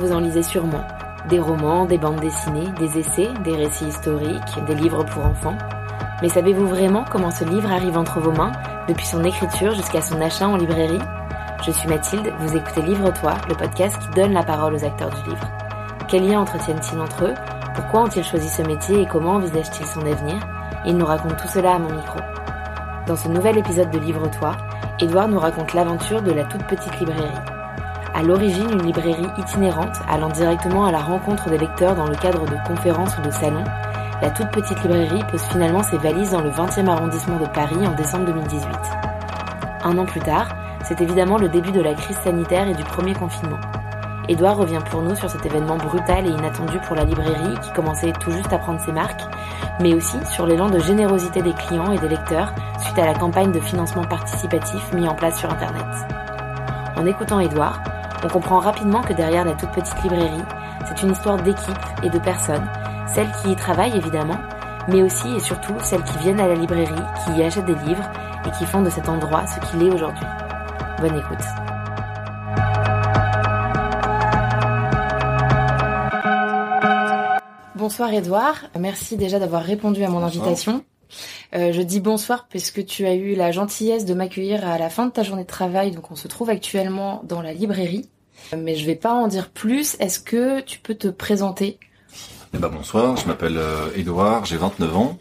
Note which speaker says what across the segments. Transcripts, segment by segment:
Speaker 1: Vous en lisez sûrement. Des romans, des bandes dessinées, des essais, des récits historiques, des livres pour enfants. Mais savez-vous vraiment comment ce livre arrive entre vos mains, depuis son écriture jusqu'à son achat en librairie? Je suis Mathilde, vous écoutez Livre-toi, le podcast qui donne la parole aux acteurs du livre. Quels liens entretiennent-ils entre eux? Pourquoi ont-ils choisi ce métier et comment envisagent-ils son avenir? Ils nous racontent tout cela à mon micro. Dans ce nouvel épisode de Livre-toi, Édouard nous raconte l'aventure de la toute petite librairie. À l'origine, une librairie itinérante allant directement à la rencontre des lecteurs dans le cadre de conférences ou de salons, la toute petite librairie pose finalement ses valises dans le 20e arrondissement de Paris en décembre 2018. Un an plus tard, c'est évidemment le début de la crise sanitaire et du premier confinement. Édouard revient pour nous sur cet événement brutal et inattendu pour la librairie qui commençait tout juste à prendre ses marques, mais aussi sur l'élan de générosité des clients et des lecteurs suite à la campagne de financement participatif mis en place sur Internet. En écoutant Édouard, on comprend rapidement que derrière la toute petite librairie, c'est une histoire d'équipe et de personnes, celles qui y travaillent évidemment, mais aussi et surtout celles qui viennent à la librairie, qui y achètent des livres et qui font de cet endroit ce qu'il est aujourd'hui. Bonne écoute. Bonsoir Edouard, merci déjà d'avoir répondu à mon invitation. Euh, je dis bonsoir puisque tu as eu la gentillesse de m'accueillir à la fin de ta journée de travail, donc on se trouve actuellement dans la librairie. Mais je vais pas en dire plus. Est-ce que tu peux te présenter?
Speaker 2: Eh ben, bonsoir, je m'appelle euh, Edouard, j'ai 29 ans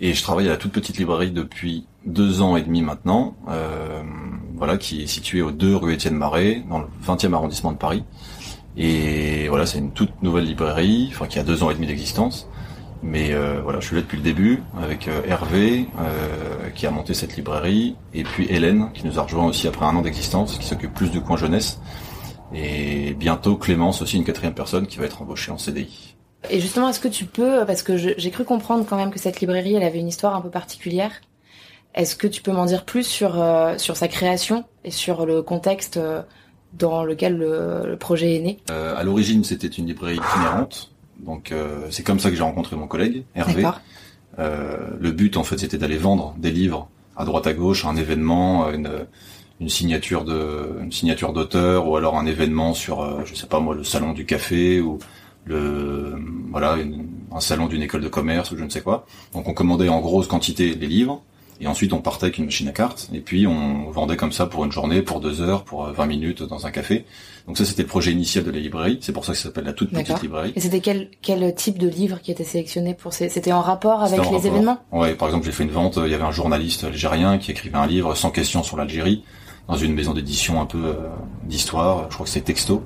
Speaker 2: et je travaille à la toute petite librairie depuis deux ans et demi maintenant, euh, voilà, qui est située aux 2 rue Étienne Marais, dans le 20e arrondissement de Paris. Et voilà, c'est une toute nouvelle librairie, enfin qui a deux ans et demi d'existence. Mais euh, voilà, je suis là depuis le début avec euh, Hervé euh, qui a monté cette librairie et puis Hélène qui nous a rejoint aussi après un an d'existence, qui s'occupe plus du coin jeunesse. Et bientôt Clémence aussi une quatrième personne qui va être embauchée en CDI.
Speaker 1: Et justement, est-ce que tu peux, parce que j'ai cru comprendre quand même que cette librairie, elle avait une histoire un peu particulière. Est-ce que tu peux m'en dire plus sur sur sa création et sur le contexte dans lequel le, projet est né?
Speaker 2: À l'origine, c'était une librairie itinérante. Donc euh, c'est comme ça que j'ai rencontré mon collègue Hervé. Euh, le but en fait c'était d'aller vendre des livres à droite à gauche, un événement, une, une signature de une signature d'auteur ou alors un événement sur euh, je sais pas moi le salon du café ou le voilà un salon d'une école de commerce ou je ne sais quoi. Donc on commandait en grosse quantité les livres et ensuite, on partait avec une machine à cartes. Et puis, on vendait comme ça pour une journée, pour deux heures, pour 20 euh, minutes dans un café. Donc ça, c'était le projet initial de la librairie. C'est pour ça que ça s'appelle la toute petite librairie.
Speaker 1: Et c'était quel, quel type de livre qui était sélectionné pour ces... C'était en rapport avec les événements?
Speaker 2: Ouais, par exemple, j'ai fait une vente. Il y avait un journaliste algérien qui écrivait un livre sans question sur l'Algérie dans une maison d'édition un peu euh, d'histoire. Je crois que c'est Texto.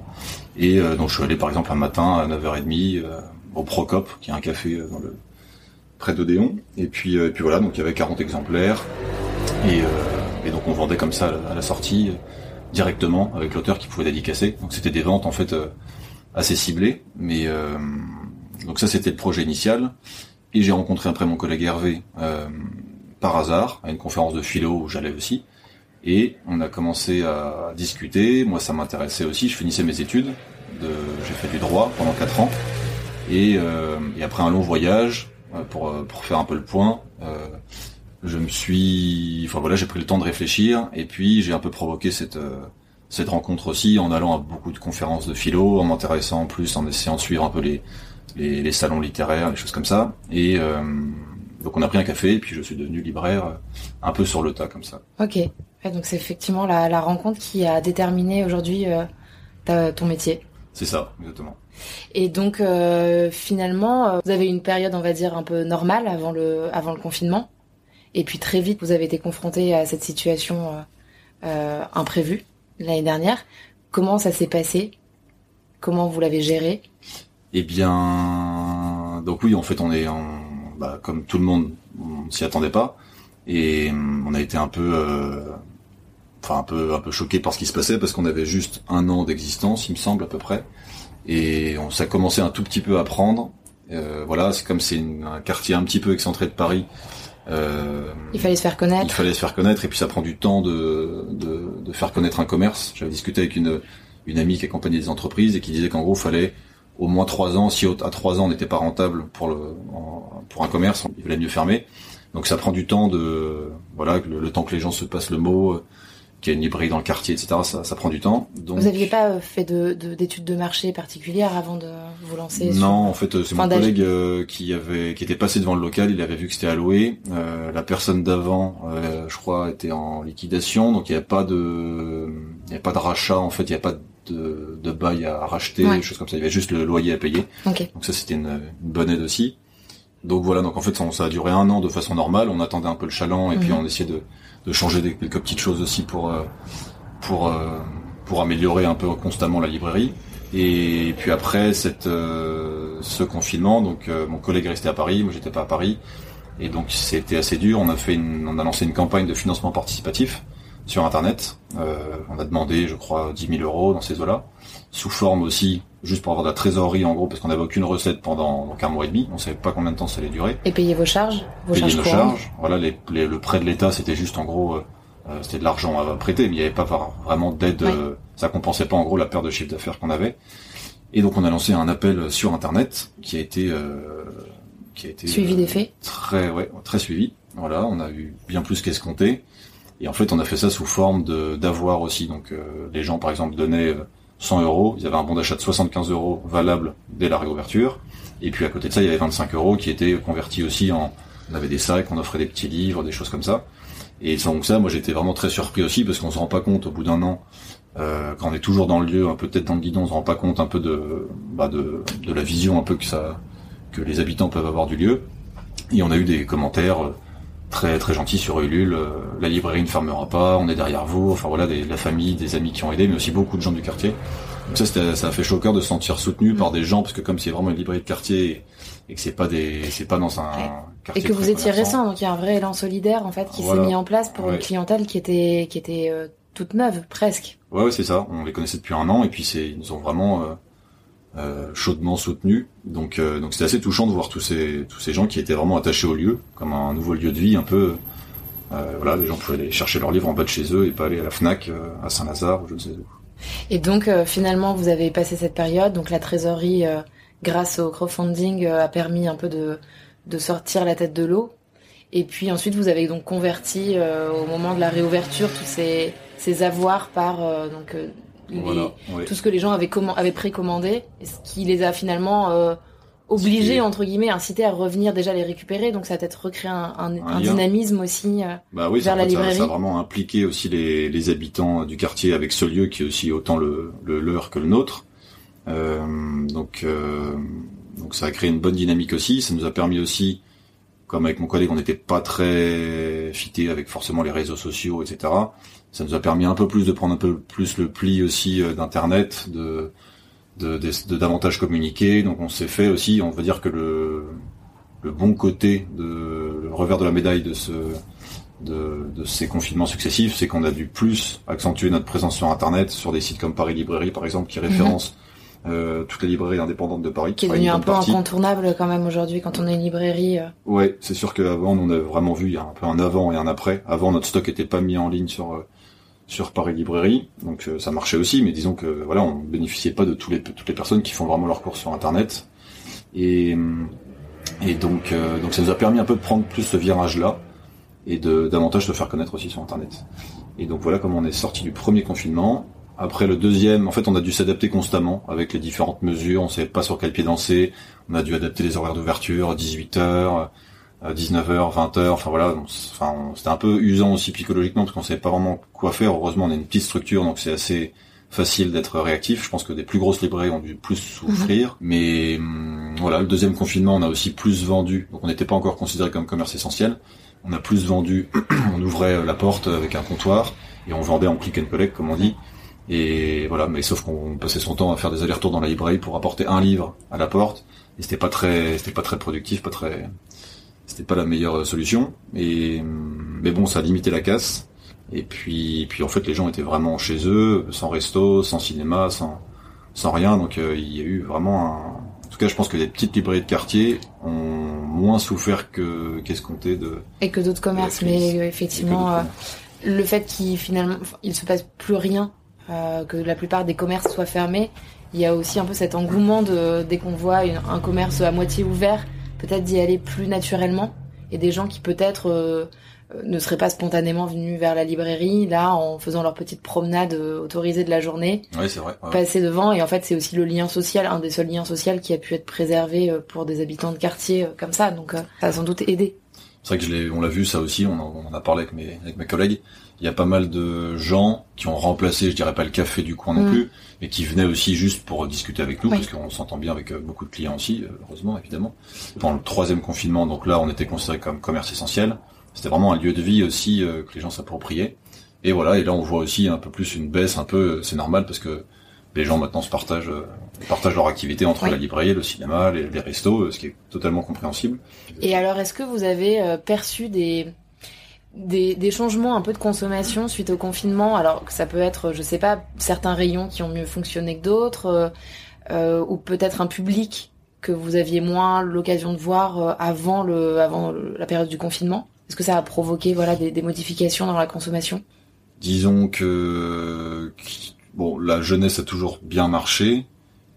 Speaker 2: Et euh, donc, je suis allé, par exemple, un matin à 9h30 au Procop, qui est un café dans le près d'Odéon. Et puis, euh, et puis voilà, donc il y avait 40 exemplaires. Et, euh, et donc on vendait comme ça à la sortie directement avec l'auteur qui pouvait dédicacer. Donc c'était des ventes en fait euh, assez ciblées. Mais donc ça c'était le projet initial. Et j'ai rencontré après mon collègue Hervé par hasard à une conférence de philo où j'allais aussi. Et on a commencé à discuter. Moi, ça m'intéressait aussi. Je finissais mes études. De... J'ai fait du droit pendant quatre ans. Et, euh, après un long voyage, euh, pour, euh, pour faire un peu le point. Euh, je me suis, enfin voilà, j'ai pris le temps de réfléchir et puis j'ai un peu provoqué cette cette rencontre aussi en allant à beaucoup de conférences de philo, en m'intéressant en plus, en essayant de suivre un peu les les, les salons littéraires, les choses comme ça. Et euh, donc on a pris un café et puis je suis devenu libraire un peu sur le tas comme ça.
Speaker 1: Ok, donc c'est effectivement la, la, rencontre qui a déterminé aujourd'hui euh, ton métier.
Speaker 2: C'est ça, exactement.
Speaker 1: Et donc euh, finalement, euh, vous avez une période, on va dire, un peu normale avant le, avant le confinement. Et puis très vite, vous avez été confronté à cette situation euh, euh imprévue l'année dernière. Comment ça s'est passé? Comment vous l'avez géré?
Speaker 2: Eh bien, donc oui, en fait, on est bah, comme tout le monde, on s'y attendait pas, et on a été un peu, enfin un peu, un peu choqué par ce qui se passait parce qu'on avait juste un an d'existence, il me semble à peu près et on s'est commencé un tout petit peu à prendre. Euh, voilà, c'est comme c'est un quartier un petit peu excentré de Paris.
Speaker 1: Euh, il fallait se faire connaître.
Speaker 2: Il fallait se faire connaître et puis ça prend du temps de, de, de faire connaître un commerce. J'avais discuté avec une, une amie qui accompagnait des entreprises et qui disait qu'en gros, il fallait au moins trois ans. Si à trois ans on n'était pas rentable pour le pour un commerce, il fallait mieux fermer. Donc ça prend du temps de voilà le, le temps que les gens se passent le mot, qu'il y a une librairie dans le quartier, etc. Ça, ça prend du temps. Donc...
Speaker 1: Vous n'aviez pas fait d'études de, de, marché particulières avant de vous lancer
Speaker 2: Non, en fait, c'est mon collègue euh, qui avait qui était passé devant le local. Il avait vu que c'était alloué. Euh, la personne d'avant, euh, je crois, était en liquidation, donc il n'y avait pas de il y avait pas de rachat. En fait, il n'y avait pas de, de bail à racheter, des choses comme ça. Il y avait juste le loyer à payer.
Speaker 1: Donc
Speaker 2: ça, c'était une, une, bonne aide aussi. Donc voilà, donc en fait, ça, ça, a duré un an de façon normale. On attendait un peu le chaland et puis mhm. on essayait de de changer des, quelques petites choses aussi pour euh, pour euh, pour améliorer un peu constamment la librairie. Et puis après cette euh, ce confinement, donc mon collègue est resté à Paris, moi j'étais pas à Paris, et donc c'était assez dur. On a fait une, on a lancé une campagne de financement participatif sur internet. on a demandé, je crois, 10 000 euros dans ces eaux-là, sous forme aussi juste pour avoir de la trésorerie en gros parce qu'on n'avait aucune recette pendant donc un mois et demi, on savait pas combien de temps ça allait durer.
Speaker 1: Et payer vos charges,
Speaker 2: vos payer charges, nos charges. Voilà, les, le prêt de l'État c'était juste en gros euh, euh, c'était de l'argent à prêter, mais il n'y avait pas vraiment d'aide. Euh, ça compensait pas en gros la perte de chiffre d'affaires qu'on avait. Et donc on a lancé un appel sur internet qui a été qui a été
Speaker 1: suivi des faits.
Speaker 2: Très ouais très suivi. Voilà, on a eu bien plus qu'escompté. Et en fait, on a fait ça sous forme de d'avoir aussi. Donc, les gens, par exemple, donnaient 100 euros. Ils avaient un bon d'achat de 75 euros valable dès la réouverture. Et puis à côté de ça, il y avait 25 euros qui étaient convertis aussi en. On avait des sacs, on offrait des petits livres, des choses comme ça. Et donc ça, moi j'étais vraiment très surpris aussi parce qu'on se rend pas compte au bout d'un an, euh, quand on est toujours dans le lieu, un peu tête dans le guidon, on se rend pas compte un peu de, bah la vision un peu que ça, que les habitants peuvent avoir du lieu. Et on a eu des commentaires très très gentil sur Ulule. Euh, la librairie ne fermera pas, on est derrière vous. Enfin voilà, des, la famille, des amis qui ont aidé, mais aussi beaucoup de gens du quartier. Donc ça, ça a fait chaud au cœur de se sentir soutenu par des gens, parce que comme c'est vraiment une librairie de quartier et que c'est pas des, c'est pas dans un quartier.
Speaker 1: Et que vous étiez récent, donc il y a un vrai élan solidaire en fait qui s'est mis en place pour une clientèle qui était qui était euh, toute neuve presque.
Speaker 2: Ouais, ouais c'est ça. On les connaissait depuis un an et puis c'est ils nous ont vraiment euh, chaudement soutenu. Donc euh, donc c'était assez touchant de voir tous ces gens qui étaient vraiment attachés au lieu, comme un nouveau lieu de vie, un peu. Euh, voilà, les gens pouvaient aller chercher leurs livres en bas de chez eux et pas aller à la Fnac, à Saint-Lazare ou je ne sais où.
Speaker 1: Et donc finalement vous avez passé cette période, donc la trésorerie grâce au crowdfunding a permis un peu de sortir la tête de l'eau. Et puis ensuite vous avez donc converti au moment de la réouverture tous ces ces avoirs par donc tout ce que les gens avaient, avaient précommandé, ce qui les a finalement euh, obligés, entre guillemets, incités à revenir déjà les récupérer. Donc ça a peut-être recréé un, dynamisme aussi euh,
Speaker 2: bah oui, vers la librairie. Ça, a vraiment impliqué aussi les, habitants du quartier avec ce lieu qui est aussi autant le, leur que le nôtre. Euh, donc, donc ça a créé une bonne dynamique aussi. Ça nous a permis aussi comme avec mon collègue, on n'était pas très fité avec forcément les réseaux sociaux, etc ça nous a permis un peu plus de prendre un peu plus le pli aussi euh, d'internet, de, de, de, davantage communiquer. Donc on s'est fait aussi, on va dire que le, le bon côté de le revers de la médaille de ce de, de ces confinements successifs, c'est qu'on a dû plus accentuer notre présence sur internet, sur des sites comme Paris Librairie par exemple, qui référencent mhm. Euh, toutes les librairies indépendantes de Paris.
Speaker 1: Qui est devenu un peu incontournable quand même aujourd'hui quand on a une librairie. Euh.
Speaker 2: Ouais, c'est sûr qu'avant on a vraiment vu il y a un peu un avant et un après. Avant notre stock était pas mis en ligne sur euh, sur Paris Librairie, donc euh, ça marchait aussi, mais disons que voilà, on bénéficiait pas de tous les, toutes les personnes qui font vraiment leur cours sur Internet, et, et donc donc ça nous a permis un peu de prendre plus ce virage-là et de davantage de faire connaître aussi sur Internet. Et donc voilà comment on est sorti du premier confinement. Après le deuxième, en fait, on a dû s'adapter constamment avec les différentes mesures. On savait pas sur quel pied danser. On a dû adapter les horaires d'ouverture, 18 heures, 19h, 20h, enfin voilà, enfin c'était un peu usant aussi psychologiquement parce qu'on savait pas vraiment quoi faire. Heureusement, on est une petite structure donc c'est assez facile d'être réactif. Je pense que des plus grosses librairies ont dû plus souffrir, mhm. mais hum, voilà, le deuxième confinement, on a aussi plus vendu. Donc on n'était pas encore considéré comme commerce essentiel. On a plus vendu, on ouvrait la porte avec un comptoir et on vendait en click and collect comme on dit. Et voilà, mais sauf qu'on passait son temps à faire des allers-retours dans la librairie pour apporter un livre à la porte. Et c'était pas très, c'était pas très productif, pas très, c'était pas la meilleure solution. Et mais bon, ça a limité la casse. Et puis, puis en fait, les gens étaient vraiment chez eux, sans resto, sans cinéma, sans, sans rien. Donc euh, il y a eu vraiment un... En tout cas, je pense que les petites librairies de quartier ont moins souffert que qu'escompté de...
Speaker 1: Et que d'autres commerces, mais effectivement, euh, le fait qu'il finalement, il se passe plus rien, euh, que la plupart des commerces soient fermés, il y a aussi un peu cet engouement de, dès qu'on voit un commerce à moitié ouvert, peut-être d'y aller plus naturellement et des gens qui peut-être euh, ne seraient pas spontanément venus vers la librairie, là, en faisant leur petite promenade autorisée de la journée.
Speaker 2: Oui, c'est vrai.
Speaker 1: Passer devant, et en fait, c'est aussi le lien social, un des seuls liens sociaux qui a pu être préservé pour des habitants de quartier comme ça, donc ça a sans doute aidé.
Speaker 2: C'est vrai que je l'ai, on l'a vu ça aussi, on en, a parlé avec mes, avec mes collègues. Il y a pas mal de gens qui ont remplacé, je dirais pas le café du coin non mm. plus, mais qui venaient aussi juste pour discuter avec nous, parce qu'on s'entend bien avec beaucoup de clients aussi, heureusement évidemment. Pendant le troisième confinement, donc là, on était considéré comme commerce essentiel. C'était vraiment un lieu de vie aussi euh, que les gens s'appropriaient. Et voilà, et là on voit aussi un peu plus une baisse, un peu, c'est normal parce que les gens maintenant se partagent, euh, partagent leur activité entre la librairie, le cinéma, les, les, restos, euh, ce qui est totalement compréhensible.
Speaker 1: Et alors, est-ce que vous avez perçu des, des, changements un peu de consommation suite au confinement Alors que ça peut être, je sais pas, certains rayons qui ont mieux fonctionné que d'autres, euh, ou peut-être un public que vous aviez moins l'occasion de voir avant le, avant la période du confinement. Est-ce que ça a provoqué voilà des, modifications dans la consommation?
Speaker 2: Disons que la jeunesse a toujours bien marché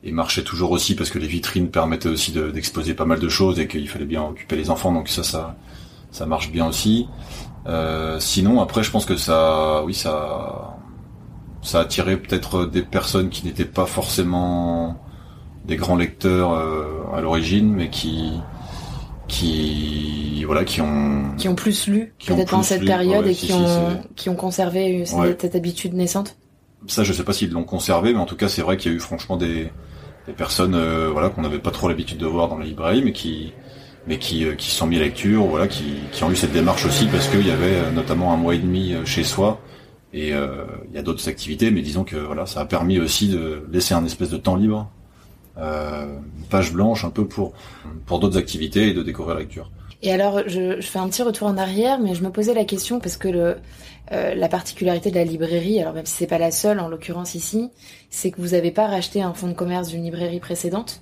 Speaker 2: et marchait toujours aussi parce que les vitrines permettaient aussi d'exposer pas mal de choses et qu'il fallait bien occuper les enfants. Donc ça, ça marche bien aussi. Euh, sinon, après, je pense que ça, oui, ça, ça a attiré peut-être des personnes qui n'étaient pas forcément des grands lecteurs euh, à l'origine, mais qui, qui voilà qui ont
Speaker 1: qui ont plus lu peut-être dans cette période et qui ont qui ont conservé cette, habitude naissante.
Speaker 2: Ça je sais pas s'ils l'ont conservé mais en tout cas c'est vrai qu'il y a eu franchement des, des personnes euh, voilà qu'on n'avait pas trop l'habitude de voir dans la librairie mais qui mais qui euh, qui sont mis lecture voilà qui qui ont eu cette démarche aussi parce qu'il y avait euh, notamment un mois et demi chez soi et il y a d'autres activités mais disons que voilà ça a permis aussi de laisser un espèce de temps libre euh, page blanche un peu pour pour d'autres activités et de découvrir la lecture.
Speaker 1: Et alors, je, fais un petit retour en arrière, mais je me posais la question parce que euh, la particularité de la librairie, alors même si c'est pas la seule en l'occurrence ici, c'est que vous n'avez pas racheté un fonds de commerce d'une librairie précédente.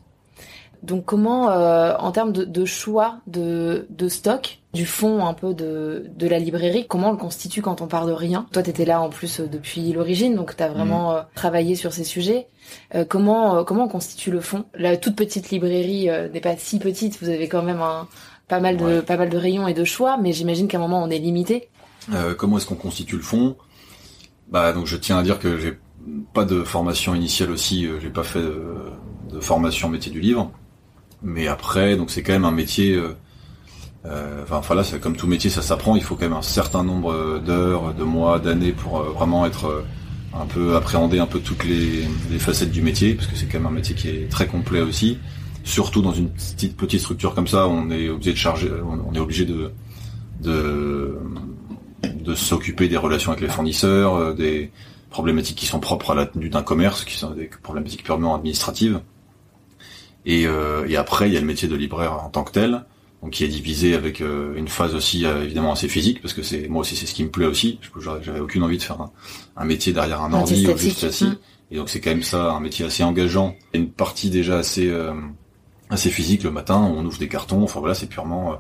Speaker 1: Donc comment, euh, en termes de, de choix de, de, stock, du fond un peu de, de la librairie, comment on le constitue quand on part de rien? Toi, tu étais là en plus euh, depuis l'origine, donc tu as vraiment mmh. travaillé sur ces sujets. Euh, comment comment on constitue le fond? La toute petite librairie n'est pas si petite, vous avez quand même un, pas mal de pas mal de rayons et de choix, mais j'imagine qu'à un moment on est limité.
Speaker 2: comment est-ce qu'on constitue le fond? Bah donc je tiens à dire que j'ai pas de formation initiale aussi, j'ai pas fait de, de formation métier du livre. Mais après, donc c'est quand même un métier. Euh, euh enfin, c'est comme tout métier, ça s'apprend. Il faut quand même un certain nombre d'heures, de mois, d'années pour euh, vraiment être euh, un peu appréhender un peu toutes les, les facettes du métier, parce que c'est quand même un métier qui est très complet aussi. Surtout dans une petite petite structure comme ça, on est obligé de charger, on est obligé de de, de s'occuper des relations avec les fournisseurs, des problématiques qui sont propres à la tenue d'un commerce, qui sont des problématiques purement administratives. Et, euh, et, après, il y a le métier de libraire en tant que tel, donc qui est divisé avec euh, une phase aussi euh, évidemment assez physique, parce que c'est moi aussi c'est ce qui me plaît aussi. J'avais aucune envie de faire un, métier derrière un ordi ou juste assis. Mmh. Et donc c'est quand même ça, un métier assez engageant. Et une partie déjà assez assez physique le matin, on ouvre des cartons. Enfin voilà, c'est purement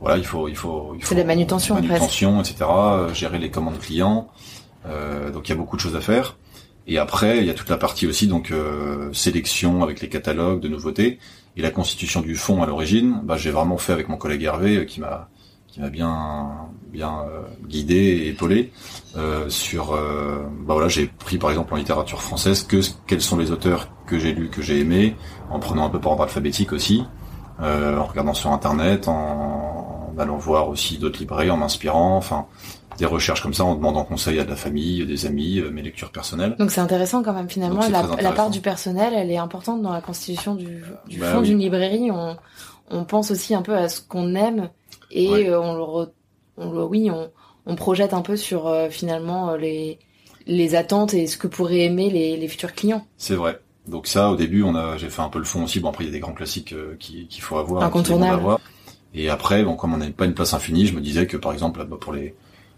Speaker 2: voilà, il faut il faut il faut
Speaker 1: c'est la manutention,
Speaker 2: manutention, etc. gérer les commandes clients. donc il y a beaucoup de choses à faire. Et après, il y a toute la partie aussi donc euh, sélection avec les catalogues de nouveautés et la constitution du fond à l'origine. Bah, j'ai vraiment fait avec mon collègue Hervé euh, qui m'a qui m'a bien bien euh, guidé et épaulé sur. bah voilà, j'ai pris par exemple en littérature française que quels sont les auteurs que j'ai lus, que j'ai aimés, en prenant un peu par ordre alphabétique aussi, en regardant sur internet, en, en allant voir aussi d'autres librairies, en m'inspirant. Enfin, des recherches comme ça en demandant conseil à de la famille, des amis, euh, mes lectures personnelles.
Speaker 1: Donc c'est intéressant quand même finalement. La, part du personnel, elle est importante dans la constitution du, du bah fond d'une librairie. On, on pense aussi un peu à ce qu'on aime et euh, on, le on le oui on, on projette un peu sur euh, finalement les les attentes et ce que pourraient aimer les, les futurs clients.
Speaker 2: C'est vrai. Donc ça, au début, on a, j'ai fait un peu le fond aussi. Bon, après, il y a des grands classiques qu'il faut avoir,
Speaker 1: incontournables.
Speaker 2: Et après, bon, comme on n'avait pas une place infinie, je me disais que par exemple, bah, pour les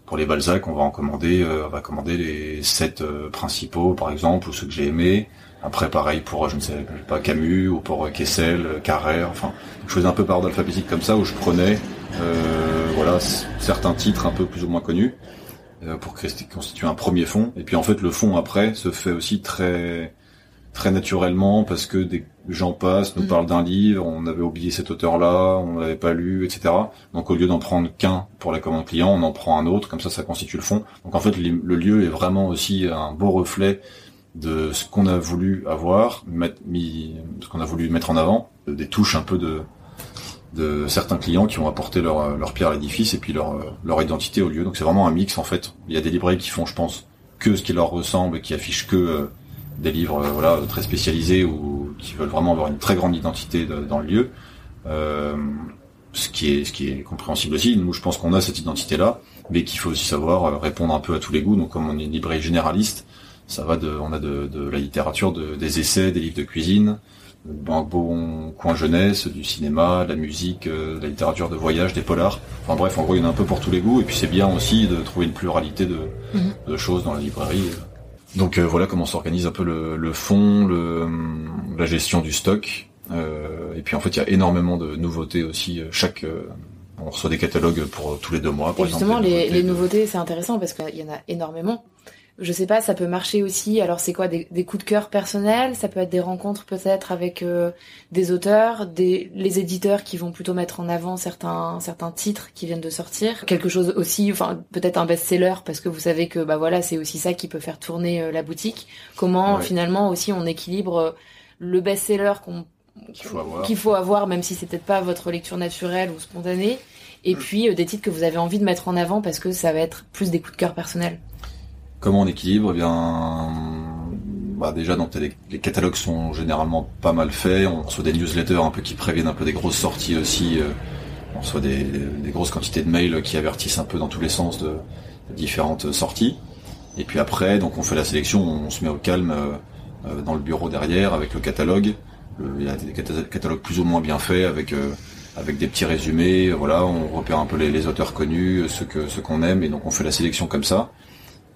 Speaker 2: pour les Balzac, on va en commander, euh, on va commander les sept euh, principaux, par exemple, ou ceux que j'ai aimés. Après, pareil pour, je ne sais pas, Camus, ou pour Kessel, Carrère, enfin, je faisais un peu par ordre alphabétique comme ça, où je prenais, euh, voilà, certains titres un peu plus ou moins connus, pour constituer un premier fond. Et puis en fait, le fond après se fait aussi très très naturellement parce que des gens passent, nous mm. parlent d'un livre, on avait oublié cet auteur-là, on l'avait pas lu, etc. Donc au lieu d'en prendre qu'un pour la commande client, on en prend un autre, comme ça ça constitue le fond. Donc en fait le lieu est vraiment aussi un beau reflet de ce qu'on a voulu avoir, mis, ce qu'on a voulu mettre en avant, des touches un peu de de certains clients qui ont apporté leur, leur pierre à l'édifice et puis leur, leur identité au lieu. Donc c'est vraiment un mix en fait. Il y a des librairies qui font, je pense, que ce qui leur ressemble et qui affichent que euh, des livres euh, voilà très spécialisés ou qui veulent vraiment avoir une très grande identité dans le lieu. Euh, ce qui est ce qui est compréhensible aussi. Nous, je pense qu'on a cette identité-là, mais qu'il faut aussi savoir euh, répondre un peu à tous les goûts. Donc, comme on est une librairie généraliste, ça va de, on a de, de la littérature, de, des essais, des livres de cuisine, un bon coin jeunesse, du cinéma, de la musique, de la littérature de voyage, des polars. Enfin bref, en gros, il y en a un peu pour tous les goûts. Et puis c'est bien aussi de trouver une pluralité de, mhm. de choses dans la librairie. Donc euh, voilà comment s'organise un peu le, le fond, le, la gestion du stock. Euh, et puis en fait, il y a énormément de nouveautés aussi. Euh, chaque on reçoit des catalogues pour tous les deux mois.
Speaker 1: Par et justement, les, les nouveautés, c'est intéressant parce qu'il y en a énormément je sais pas, ça peut marcher aussi. Alors c'est quoi des, coups de cœur personnels? Ça peut être des rencontres peut-être avec euh, des auteurs, des les éditeurs qui vont plutôt mettre en avant certains certains titres qui viennent de sortir. Quelque chose aussi, enfin peut-être un best-seller parce que vous savez que bah voilà c'est aussi ça qui peut faire tourner euh, la boutique. Comment finalement aussi on équilibre euh, le best-seller qu'on qu'il faut, avoir, même si c'est peut-être pas votre lecture naturelle ou spontanée, et mm. puis des titres que vous avez envie de mettre en avant parce que ça va être plus des coups de cœur personnels.
Speaker 2: Comment on équilibre eh bien, bah déjà donc les, catalogues sont généralement pas mal faits. On reçoit des newsletters un peu qui préviennent un peu des grosses sorties aussi. Euh, on reçoit des, grosses quantités de mails qui avertissent un peu dans tous les sens de, différentes sorties. Et puis après, donc on fait la sélection, on se met au calme euh, euh, dans le bureau derrière avec le catalogue. il y a des catalogues plus ou moins bien faits avec avec des petits résumés. Voilà, on repère un peu les, auteurs connus, ceux que ceux qu'on aime, et donc on fait la sélection comme ça.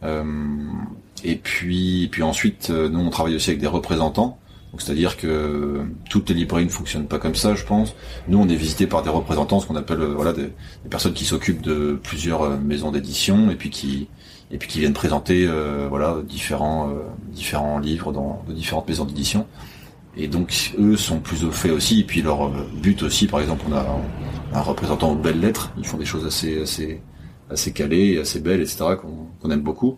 Speaker 2: Euh, et puis, puis ensuite, euh, nous on travaille aussi avec des représentants. Donc c'est-à-dire que toutes les librairies ne fonctionnent pas comme ça, je pense. Nous, on est visité par des représentants, ce qu'on appelle euh, voilà des, personnes qui s'occupent de plusieurs maisons d'édition et puis qui et puis qui viennent présenter voilà différents différents livres dans de différentes maisons d'édition. Et donc eux sont plus au fait aussi. Et puis leur but aussi, par exemple, on a un, représentant aux belles lettres. Ils font des choses assez assez assez calées, assez belles, etc. qu'on aime beaucoup.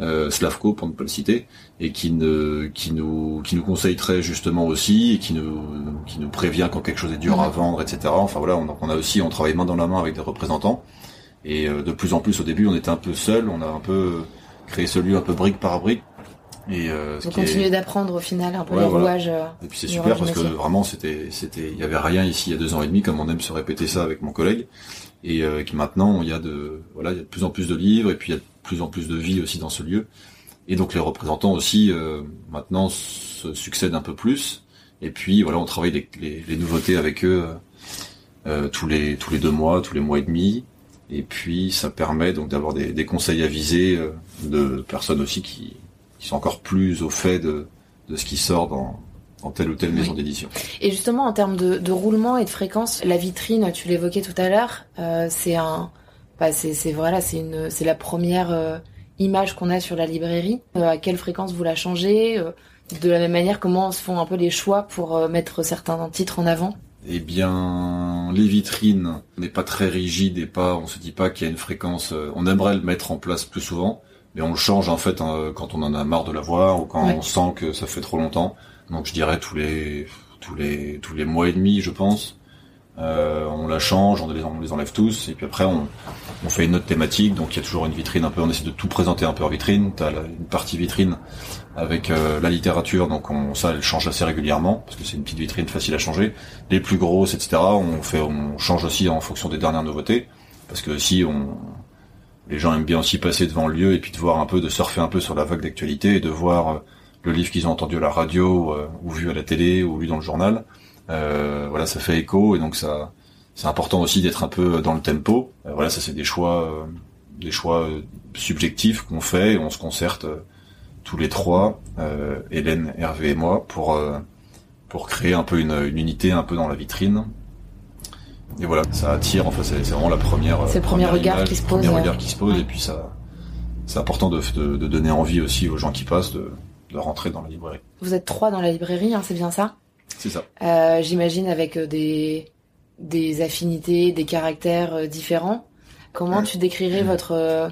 Speaker 2: Euh, Slavko pour ne pas le citer, et qui, ne, qui nous qui nous conseille très justement aussi, et qui nous qui nous prévient quand quelque chose est dur à vendre, etc. Enfin voilà, on, on a aussi on travaille main dans la main avec des représentants, et euh, de plus en plus au début on était un peu seul, on a un peu créé ce lieu un peu brique par brique.
Speaker 1: Et euh, Vous continuez d'apprendre au final un peu les rouages. Euh,
Speaker 2: et puis c'est super parce que vraiment c'était c'était il y avait rien ici il y a deux ans et demi comme on aime se répéter ça avec mon collègue et euh, qui maintenant il y a de voilà il y a de plus en plus de livres et puis il y a de plus en plus de vie aussi dans ce lieu. Et donc les représentants aussi euh, maintenant se succèdent un peu plus. Et puis voilà on travaille les, les, les nouveautés avec eux euh, tous les tous les deux mois tous les mois et demi. Et puis ça permet donc d'avoir des, des conseils avisés de personnes aussi qui, qui sont encore plus au fait de, de ce qui sort dans en telle ou telle maison d'édition.
Speaker 1: Et justement, en termes de, roulement et de fréquence, la vitrine, tu l'évoquais tout à l'heure, euh, c'est un, bah, c'est voilà, c'est une, c'est la première euh, image qu'on a sur la librairie. Euh, à quelle fréquence vous la changez De la même manière, comment se font un peu les choix pour mettre certains titres en avant?
Speaker 2: Eh bien, les vitrines, on n'est pas très rigide et pas, on se dit pas qu'il y a une fréquence. on aimerait le mettre en place plus souvent, mais on le change en fait hein, quand on en a marre de la voir ou quand on sent que ça fait trop longtemps. Donc je dirais tous les tous les tous les mois et demi, je pense. Euh, on la change, on les, enlève tous, et puis après on, on fait une autre thématique. Donc il y a toujours une vitrine un peu. On essaie de tout présenter un peu en vitrine. T'as une partie vitrine avec euh, la littérature, donc on, ça elle change assez régulièrement parce que c'est une petite vitrine facile à changer. Les plus grosses, etc. On fait, on change aussi en fonction des dernières nouveautés parce que si on les gens aiment bien aussi passer devant le lieu et puis de voir un peu, de surfer un peu sur la vague d'actualité et de voir euh, le livre qu'ils ont entendu à la radio euh, ou vu à la télé ou lu dans le journal. Euh, voilà, ça fait écho et donc ça, c'est important aussi d'être un peu dans le tempo. Euh, voilà, ça c'est des choix, des choix subjectifs qu'on fait et on se concerte tous les trois, Hélène, Hervé et moi, pour pour créer un peu une, une, unité un peu dans la vitrine. Et voilà, ça attire. Enfin, c'est vraiment la première.
Speaker 1: C'est le premier regard qui se pose.
Speaker 2: Premier regard qui se pose et puis ça, c'est important de, de, de, donner envie aussi aux gens qui passent de de rentrer dans la librairie.
Speaker 1: Vous êtes trois dans la librairie, hein, c'est bien ça?
Speaker 2: C'est ça.
Speaker 1: Euh, J'imagine avec euh, des des affinités, des caractères euh, différents. Comment tu décrirais votre euh,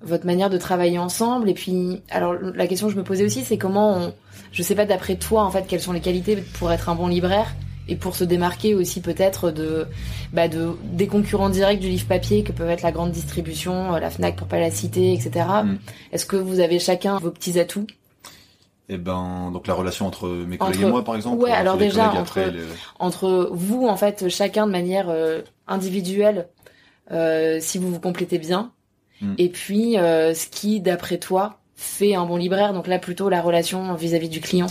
Speaker 1: votre manière de travailler ensemble? Et puis, alors la question que je me posais aussi, c'est comment on, je sais pas d'après toi en fait, quelles sont les qualités pour être un bon libraire et pour se démarquer aussi peut-être de, bah de des concurrents directs du livre papier que peuvent être la grande distribution, la Fnac pour pas la citer, etc.
Speaker 2: Mm.
Speaker 1: Est-ce que vous avez chacun vos petits atouts?
Speaker 2: Et ben, donc la relation entre mes collègues
Speaker 1: Entre-
Speaker 2: et moi, par exemple.
Speaker 1: Ouais, alors déjà, entre-
Speaker 2: les-
Speaker 1: entre vous en fait chacun de manière euh, individuelle euh, si vous vous complétez bien
Speaker 2: Mm.
Speaker 1: et puis euh, ce qui d'après toi fait un bon libraire donc là plutôt la relation vis-à-vis du client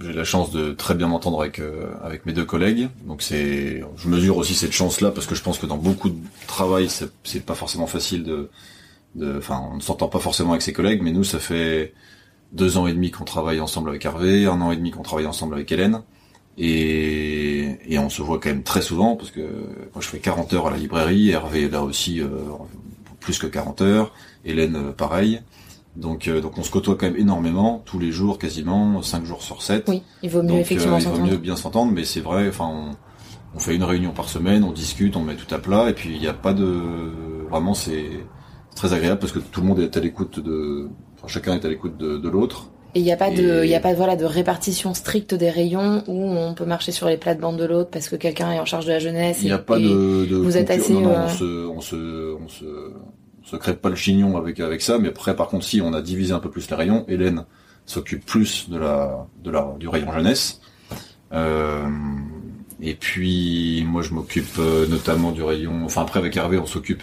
Speaker 2: J'ai la chance de très bien m'entendre avec avec mes deux collègues. Donc c'est, je mesure aussi cette chance-là parce que je pense que dans beaucoup de travail, c'est pas forcément facile de, de, enfin, on ne s'entend pas forcément avec ses collègues, mais nous, ça fait deux ans et demi qu'on travaille ensemble avec Hervé, un an et demi qu'on travaille ensemble avec Hélène, et et on se voit quand même très souvent parce que moi je fais 40 heures à la librairie, Hervé est là aussi euh, plus que 40 heures, Hélène euh, pareil. Donc, euh, donc on se côtoie quand même énormément, tous les jours quasiment, 5 jours sur 7.
Speaker 1: oui il vaut mieux
Speaker 2: Donc,
Speaker 1: effectivement
Speaker 2: euh, il vaut mieux bien s'entendre, mais c'est vrai. Enfin, on, on fait une réunion par semaine, on discute, on met tout à plat, et puis il n'y a pas de vraiment c'est très agréable parce que tout le monde est à l'écoute de, chacun est à l'écoute de, de l'autre.
Speaker 1: et il y a pas de il a pas voilà de répartition stricte des rayons où on peut marcher sur les plates-bandes de l'autre parce que quelqu'un est en charge de la jeunesse
Speaker 2: Il n'y a pas de, de
Speaker 1: vous êtes assez,
Speaker 2: non, non,
Speaker 1: euh,
Speaker 2: on se, on se, on se, on se crève pas le chignon avec avec ça, mais après par contre si on a divisé un peu plus les rayons, Hélène s'occupe plus de la, de la, du rayon jeunesse. Euh, et puis moi je m'occupe euh, notamment du rayon. Enfin après avec Hervé on s'occupe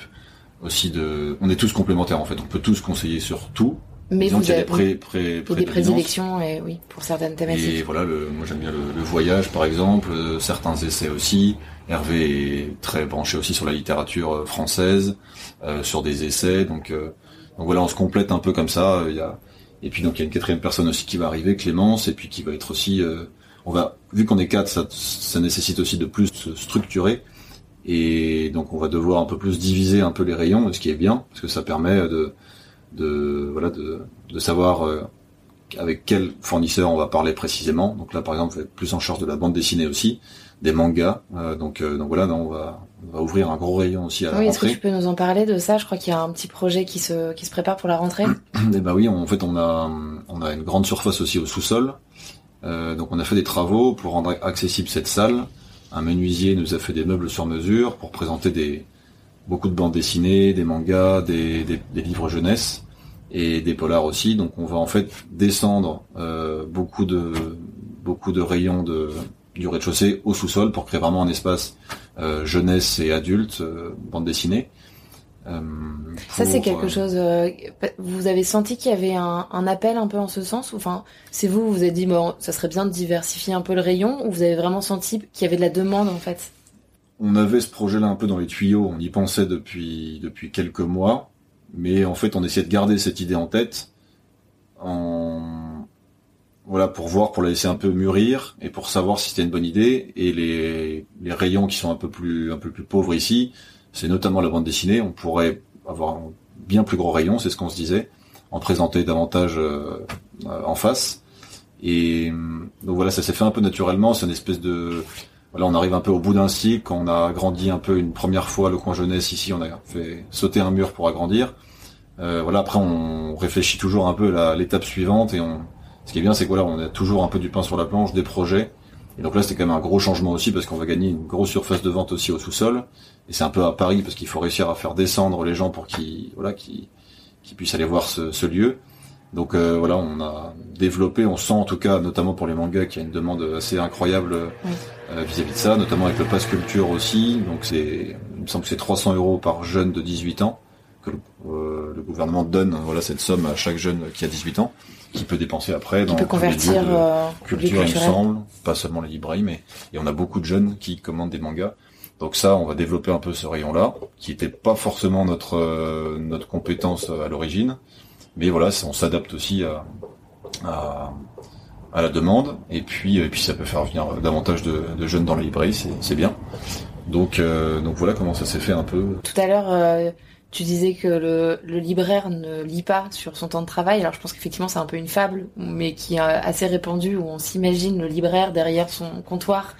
Speaker 2: aussi de. On est tous complémentaires en fait. On peut tous conseiller sur tout.
Speaker 1: Mais
Speaker 2: Disons
Speaker 1: vous avez
Speaker 2: des pré, pré,
Speaker 1: et des
Speaker 2: prédominances.
Speaker 1: prédilections et oui pour certaines
Speaker 2: Et
Speaker 1: thématiques
Speaker 2: voilà, le, moi j'aime bien le, le voyage par exemple, euh, certains essais aussi. Hervé est très branché aussi sur la littérature euh, française, euh, sur des essais. Donc, euh, donc voilà, on se complète un peu comme ça. Il y a, et puis donc il y a une quatrième personne aussi qui va arriver, Clémence, et puis qui va être aussi. on va, vu qu'on est quatre, ça, ça nécessite aussi de plus se structurer. Et donc on va devoir un peu plus diviser un peu les rayons, ce qui est bien, parce que ça permet de, de voilà, de, de savoir euh, avec quel fournisseur on va parler précisément. Donc là, par exemple, vous êtes plus en charge de la bande dessinée aussi, des mangas. Euh, donc, euh, donc voilà, on, va, on va ouvrir un gros rayon aussi à la
Speaker 1: oui est-ce que
Speaker 2: rentrée.
Speaker 1: tu peux nous en parler de ça? Je crois qu'il y a un petit projet qui se qui se prépare pour la rentrée
Speaker 2: Et bah oui, on- en fait, on a, on a une grande surface aussi au sous-sol. Euh, donc on a fait des travaux pour rendre accessible cette salle. Un menuisier nous a fait des meubles sur mesure pour présenter des beaucoup de bandes dessinées, des mangas, des, des, des livres jeunesse et des polars aussi. Donc on va en fait descendre euh, beaucoup de beaucoup de rayons de du rez-de-chaussée au sous-sol pour créer vraiment un espace euh, jeunesse et adulte, euh, bande dessinée.
Speaker 1: Ça, c'est quelque chose. vous avez senti qu'il y avait un, un appel un peu en ce sens ou Enfin, c'est vous, vous vous êtes dit, bon, ça serait bien de diversifier un peu le rayon, ou vous avez vraiment senti qu'il y avait de la demande en fait?
Speaker 2: On avait ce projet-là un peu dans les tuyaux, on y pensait depuis depuis quelques mois, mais en fait on essayait de garder cette idée en tête, voilà pour voir, pour la laisser un peu mûrir et pour savoir si c'était une bonne idée. Et les rayons qui sont un peu plus pauvres ici, c'est notamment la bande dessinée. On pourrait avoir un bien plus gros rayon, c'est ce qu'on se disait, en présenter davantage euh, euh, en face. Et euh, donc voilà, ça s'est fait un peu naturellement. C'est une espèce de on arrive un peu au bout d'un cycle. On a agrandi un peu une première fois le coin jeunesse ici, on a fait sauter un mur pour agrandir. Euh, voilà, après on réfléchit toujours un peu à l'étape suivante et on. Ce qui est bien, c'est que voilà, on a toujours un peu du pain sur la planche, des projets. Et donc là, c'était quand même un gros changement aussi parce qu'on va gagner une grosse surface de vente aussi au sous-sol. Et c'est un peu à Paris parce qu'il faut réussir à faire descendre les gens pour qu'ils voilà, qu'ils qu'ils puissent aller voir ce, ce lieu. Donc euh, voilà, on a développé, on sent en tout cas, notamment pour les mangas, qu'il y a une demande assez incroyable
Speaker 1: Oui.
Speaker 2: euh, vis-à-vis de ça, notamment avec le pass culture aussi. Donc c'est, il me semble que c'est 300 euros par jeune de 18 ans que le, euh, le gouvernement donne. Voilà cette somme à chaque jeune qui a 18 ans, qui peut dépenser après dans
Speaker 1: peut
Speaker 2: les
Speaker 1: convertir
Speaker 2: de
Speaker 1: euh,
Speaker 2: culture, il me semble, pas seulement les librairies, mais et on a beaucoup de jeunes qui commandent des mangas. Donc ça, on va développer un peu ce rayon-là, qui était pas forcément notre euh, notre compétence à l'origine, mais voilà, on s'adapte aussi à, à à la demande, et puis et puis ça peut faire venir davantage de, de jeunes dans la librairie, c'est bien. Donc euh, donc voilà comment ça s'est fait un peu.
Speaker 1: Tout à l'heure, Tu disais que le, libraire ne lit pas sur son temps de travail. Alors je pense qu'effectivement c'est un peu une fable, mais qui est assez répandue où on s'imagine le libraire derrière son comptoir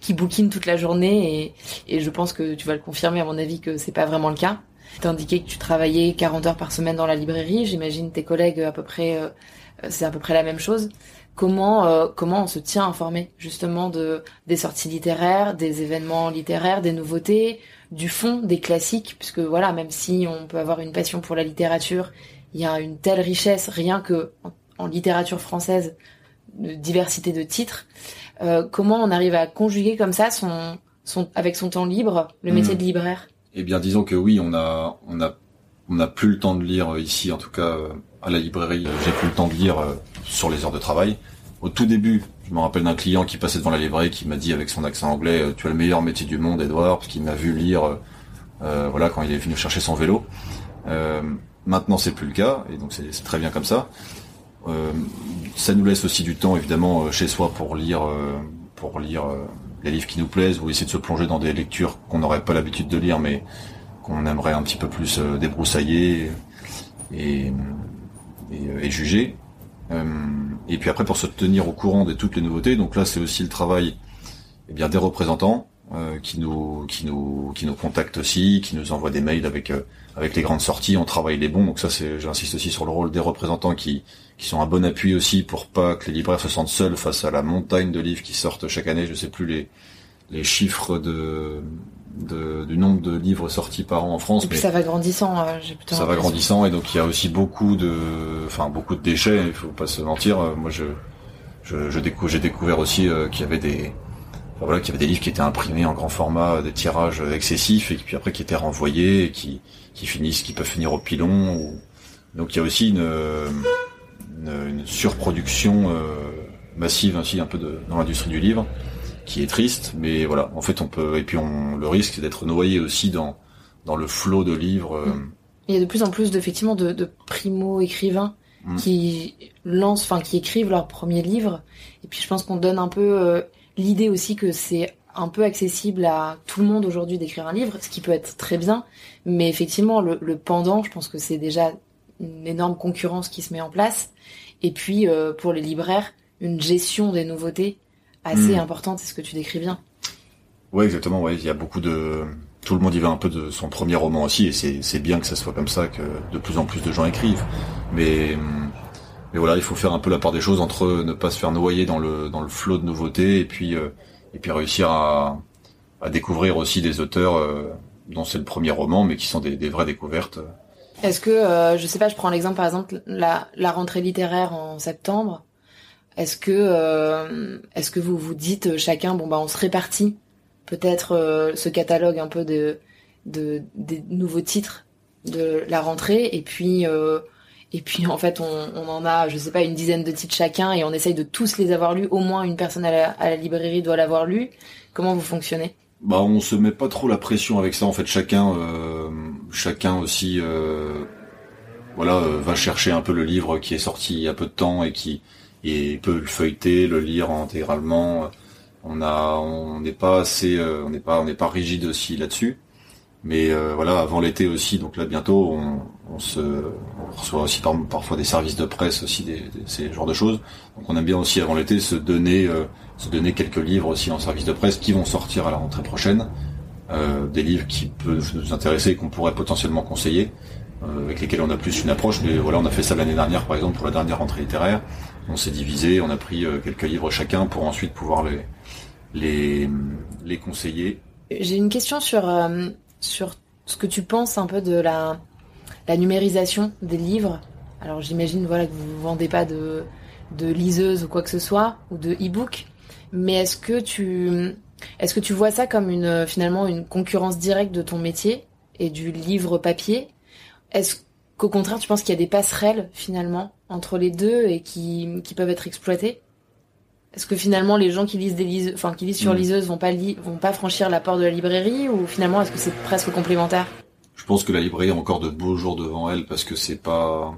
Speaker 1: qui bouquine toute la journée et, je pense que tu vas le confirmer à mon avis que c'est pas vraiment le cas. Tu indiqué que tu travaillais 40 heures par semaine dans la librairie. J'imagine tes collègues à peu près, euh, c'est à peu près la même chose. Comment euh, comment on se tient informé justement de des sorties littéraires, des événements littéraires, des nouveautés, du fond, des classiques, puisque voilà, même si on peut avoir une passion pour la littérature, il y a une telle richesse rien que en, littérature française de diversité de titres. Euh, comment on arrive à conjuguer comme ça son son avec son temps libre le métier hmm. de libraire?
Speaker 2: Eh bien, disons que oui, on a, on a, on a plus le temps de lire ici, en tout cas euh, à la librairie. J'ai plus le temps de lire euh, sur les heures de travail. Au tout début, je me rappelle d'un client qui passait devant la librairie qui m'a dit avec son accent anglais euh, "Tu as le meilleur métier du monde, Edouard", parce qu'il m'a vu lire, voilà, quand il est venu chercher son vélo. maintenant, c'est plus le cas, et donc c'est très bien comme ça. ça nous laisse aussi du temps, évidemment, chez soi pour lire, pour lire des livres qui nous plaisent ou essayer de se plonger dans des lectures qu'on n'aurait pas l'habitude de lire mais qu'on aimerait un petit peu plus euh, débroussailler et, juger. Euh, et puis après pour se tenir au courant de toutes les nouveautés, donc là c'est aussi le travail eh bien des représentants euh, qui nous qui nous qui nous contactent aussi, qui nous envoient des mails avec avec les grandes sorties, on travaille les bons. Donc ça c'est j'insiste aussi sur le rôle des représentants qui qui sont un bon appui aussi pour pas que les libraires se sentent seuls face à la montagne de livres qui sortent chaque année. Je sais plus les les chiffres de, de du nombre de livres sortis par an en France.
Speaker 1: Et puis ça va grandissant. Euh,
Speaker 2: ça va grandissant et donc il y a aussi beaucoup de, enfin beaucoup de déchets. Il faut pas se mentir. Euh, moi je je, je j'ai découvert aussi euh, qu'il y avait des Enfin, voilà, qu'il y avait des livres qui étaient imprimés en grand format, des tirages excessifs, et puis après qui étaient renvoyés, et qui, qui finissent, qui peuvent finir au pilon. Ou... Donc il y a aussi une, une, surproduction euh, massive ainsi un peu de, dans l'industrie du livre qui est triste mais voilà en fait on peut et puis on le risque d'être noyé aussi dans dans le flot de livres euh.
Speaker 1: il y a de plus en plus effectivement de, de primo écrivains mm. qui lancent enfin qui écrivent leur premier livre et puis je pense qu'on donne un peu euh, l'idée aussi que c'est un peu accessible à tout le monde aujourd'hui d'écrire un livre, ce qui peut être très bien, mais effectivement le, le pendant, je pense que c'est déjà une énorme concurrence qui se met en place. Et puis euh, pour les libraires, une gestion des nouveautés assez hmm. importante, c'est ce que tu décris bien.
Speaker 2: Oui, exactement. Ouais, il y a beaucoup de tout le monde y va un peu de son premier roman aussi, et c'est bien que ça soit comme ça, que de plus en plus de gens écrivent. Mais mais voilà, il faut faire un peu la part des choses entre ne pas se faire noyer dans le dans le flot de nouveautés et puis euh, et puis réussir à à découvrir aussi des auteurs euh, dont c'est le premier roman, mais qui sont des, des vraies découvertes.
Speaker 1: Est-ce que, euh, je sais pas, je prends l'exemple par exemple la, la rentrée littéraire en septembre. Est-ce que, euh, est-ce que vous vous dites chacun, bon bah on se répartit peut-être euh, ce catalogue un peu de, de des nouveaux titres de la rentrée et puis euh, en fait on, en a je sais pas une dizaine de titres chacun et on essaye de tous les avoir lus au moins une personne à la, librairie doit l'avoir lu. Comment vous fonctionnez?
Speaker 2: Bah on se met pas trop la pression avec ça en fait chacun euh, chacun aussi euh, voilà euh, va chercher un peu le livre qui est sorti il y a peu de temps et qui et peut le feuilleter le lire intégralement on a on n'est pas assez on n'est pas on n'est pas rigide aussi là-dessus mais voilà avant l'été aussi donc là bientôt on, on se on reçoit aussi parfois des services de presse aussi des, ces genres de choses donc on aime bien aussi avant l'été se donner se donner quelques livres aussi en service de presse qui vont sortir à la rentrée prochaine, euh, des livres qui peuvent nous intéresser et qu'on pourrait potentiellement conseiller, euh, avec lesquels on a plus une approche. Mais voilà, on a fait ça l'année dernière, par exemple, pour la dernière rentrée littéraire. On s'est divisé, on a pris euh, quelques livres chacun pour ensuite pouvoir les les, les conseiller.
Speaker 1: J'ai une question sur euh, sur ce que tu penses un peu de la la numérisation des livres. Alors j'imagine voilà que vous vendez pas de de liseuse ou quoi que ce soit ou de e-book. Mais est-ce que tu est-ce que tu vois ça comme une finalement une concurrence directe de ton métier et du livre papier? Est-ce qu'au contraire tu penses qu'il y a des passerelles finalement entre les deux et qui, qui peuvent être exploitées Est-ce que finalement les gens qui lisent des liseuses, enfin qui lisent sur mm. liseuse vont pas vont pas franchir la porte de la librairie ou finalement est-ce que c'est presque complémentaire?
Speaker 2: Je pense que la librairie a encore de beaux jours devant elle parce que c'est pas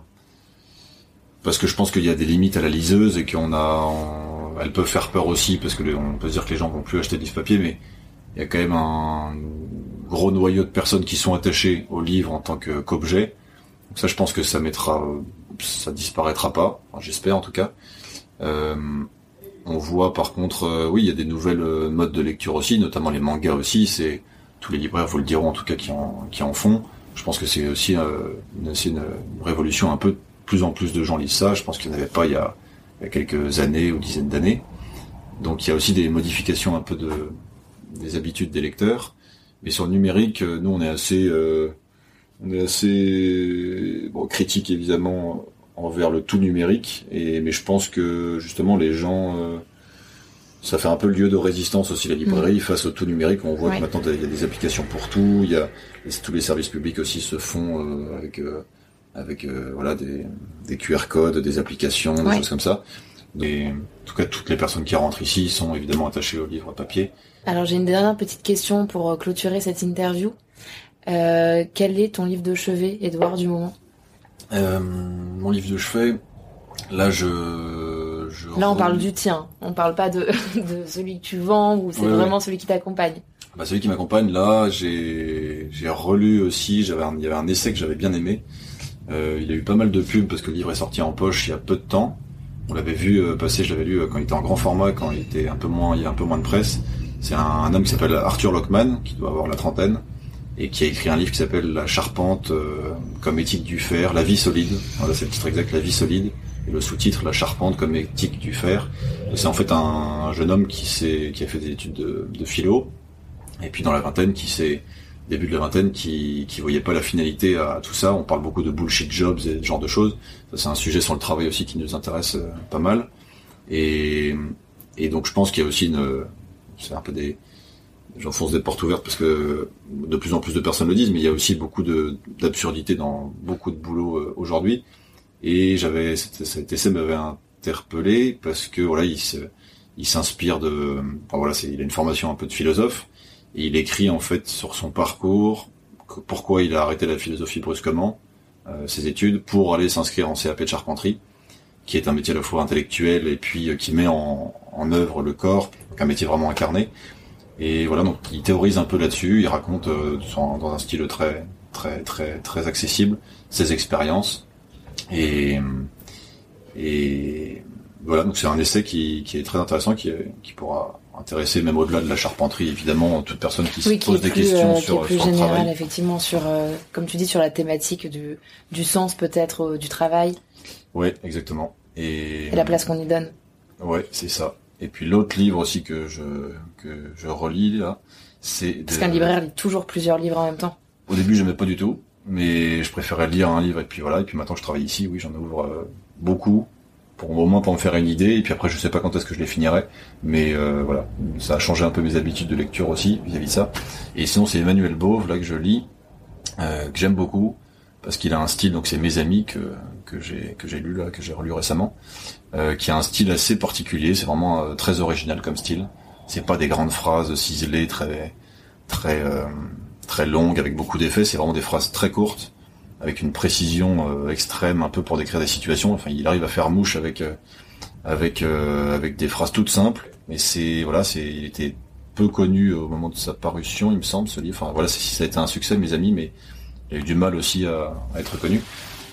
Speaker 2: parce que je pense qu'il y a des limites à la liseuse et qu'on a elle peut faire peur aussi parce que on peut dire que les gens vont plus acheter des livres papier, mais il y a quand même un, gros noyau de personnes qui sont attachées au livre en tant qu'objet. Donc ça, je pense que ça mettra, ça disparaîtra pas. J'espère en tout cas. Euh, on voit par contre, euh, oui, il y a des nouvelles euh, modes de lecture aussi, notamment les mangas aussi. C'est tous les libraires vous le diront en tout cas qui en font. Je pense que c'est aussi une, révolution un peu. Plus en plus de gens lisent ça. Je pense qu'il n'y en avait pas il y a, quelques années ou dizaines d'années. Donc il y a aussi des modifications un peu de des habitudes des lecteurs. Mais sur le numérique, nous on est assez on est assez bon, critique évidemment envers le tout numérique. Et mais je pense que justement les gens, euh, ça fait un peu le lieu de résistance aussi la librairie mm. face au tout numérique. On voit que maintenant il y a des applications pour tout. Il y a tous les services publics aussi se font euh, avec euh, avec voilà des, des QR codes, des applications, des choses comme ça. Et en tout cas, toutes les personnes qui rentrent ici sont évidemment attachées au livre papier.
Speaker 1: Alors j'ai une dernière petite question pour clôturer cette interview. Quel est ton livre de chevet, Edouard, du moment
Speaker 2: euh, mon livre de chevet, là je, je
Speaker 1: Là on parle du tien, on parle pas de, de celui que tu vends ou c'est vraiment celui qui t'accompagne.
Speaker 2: Bah, celui qui m'accompagne, là j'ai relu aussi, j'avais il y avait un essai que j'avais bien aimé. Euh, il a eu pas mal de pubs parce que le livre est sorti en poche il y a peu de temps. On l'avait vu euh, passer, je l'avais lu euh, quand il était en grand format, quand il était un peu moins, il y a un peu moins de presse. C'est un, un, homme qui s'appelle Arthur Lockman, qui doit avoir la trentaine, et qui a écrit un livre qui s'appelle La charpente euh, comme éthique du fer, la vie solide. Voilà, c'est le titre exact, la vie solide. Et le sous-titre, La charpente comme éthique du fer. C'est en fait un, jeune homme qui s'est, qui a fait des études de, de, philo, et puis dans la vingtaine, qui s'est début de la vingtaine, qui qui voyait pas la finalité à tout ça. On parle beaucoup de bullshit jobs et ce genre de choses. c'est un sujet sur le travail aussi qui nous intéresse euh, pas mal. Et et donc je pense qu'il y a aussi une, c'est un peu des j'enfonce des portes ouvertes parce que de plus en plus de personnes le disent, mais il y a aussi beaucoup d'absurdité dans beaucoup de boulot euh, aujourd'hui. Et j'avais cet essai m'avait interpellé parce que voilà, il il s'inspire de, voilà, il a une formation un peu de philosophe et il écrit en fait sur son parcours pourquoi il a arrêté la philosophie brusquement, euh, ses études, pour aller s'inscrire en CAP de charpenterie, qui est un métier à la fois intellectuel et puis euh, qui met en, en œuvre le corps, un métier vraiment incarné. Et voilà, donc il théorise un peu là-dessus, il raconte euh, dans un style très très très très accessible ses expériences. Et et voilà, donc c'est un essai qui, qui est très intéressant, qui, qui pourra intéresser même au-delà de la charpenterie, évidemment, toute personne qui se pose des questions euh, sur,
Speaker 1: qui est plus général, effectivement, sur, euh, comme tu dis, sur la thématique du, du sens peut-être du travail.
Speaker 2: Oui, exactement. Et,
Speaker 1: et la place qu'on y donne.
Speaker 2: Ouais, c'est ça. Et puis l'autre livre aussi que je que je relis là, c'est
Speaker 1: parce qu'un libraire lit toujours plusieurs livres en même temps.
Speaker 2: Au début, j'aimais pas du tout, mais je préférais lire un livre et puis voilà. Et puis maintenant, je travaille ici, oui, j'en ouvre euh, beaucoup pour au moins pour me faire une idée. Et puis après, je sais pas quand est-ce que je les finirai, mais euh, voilà, ça a changé un peu mes habitudes de lecture aussi vis-à-vis de ça. Et sinon, c'est Emmanuel Bove là que je lis, euh, que j'aime beaucoup parce qu'il a un style. Donc c'est mes amis que que j'ai que j'ai lu là, que j'ai relu récemment. Euh, qui a un style assez particulier. C'est vraiment euh, très original comme style. C'est pas des grandes phrases ciselées, très très euh, très longues avec beaucoup d'effets. C'est vraiment des phrases très courtes avec une précision extrême, un peu pour décrire des situations. Enfin, il arrive à faire mouche avec avec avec des phrases toutes simples. Mais c'est voilà, c'est il était peu connu au moment de sa parution, il me semble, ce livre. Enfin, voilà, ça a été un succès, mes amis, mais il a eu du mal aussi à, à être connu.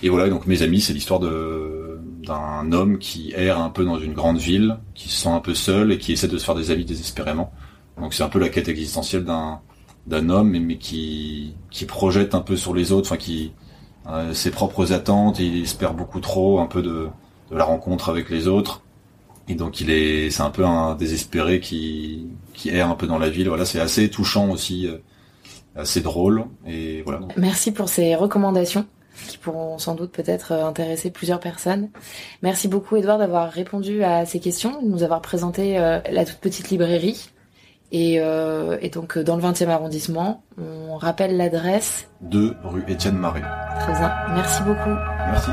Speaker 2: Et voilà, donc mes amis, c'est l'histoire de d'un homme qui erre un peu dans une grande ville, qui se sent un peu seul et qui essaie de se faire des amis désespérément. Donc c'est un peu la quête existentielle d'un d'un homme, mais, qui qui projette un peu sur les autres, enfin qui euh, ses propres attentes, il espère beaucoup trop un peu de de la rencontre avec les autres. Et donc il est, c'est un peu un désespéré qui qui erre un peu dans la ville. Voilà, c'est assez touchant aussi, euh, assez drôle. Et voilà.
Speaker 1: Merci pour ces recommandations qui pourront sans doute peut-être euh, intéresser plusieurs personnes. Merci beaucoup Edouard d'avoir répondu à ces questions, de nous avoir présenté euh, la toute petite librairie. Et, euh, et donc dans le 20e arrondissement, on rappelle l'adresse
Speaker 2: 2 rue Étienne Marais.
Speaker 1: Très bien, merci beaucoup.
Speaker 2: Merci.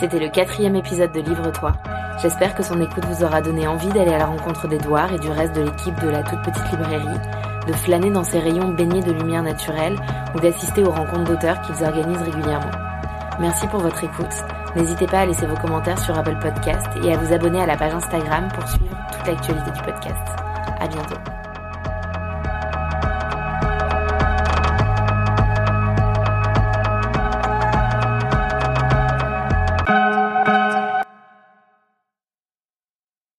Speaker 1: C'était le quatrième épisode de Livre-toi. J'espère que son écoute vous aura donné envie d'aller à la rencontre d'Edouard et du reste de l'équipe de la toute petite librairie de flâner dans ces rayons baignés de lumière naturelle ou d'assister aux rencontres d'auteurs qu'ils organisent régulièrement. Merci pour votre écoute. N'hésitez pas à laisser vos commentaires sur Apple Podcast et à vous abonner à la page Instagram pour suivre toute l'actualité du podcast. À bientôt.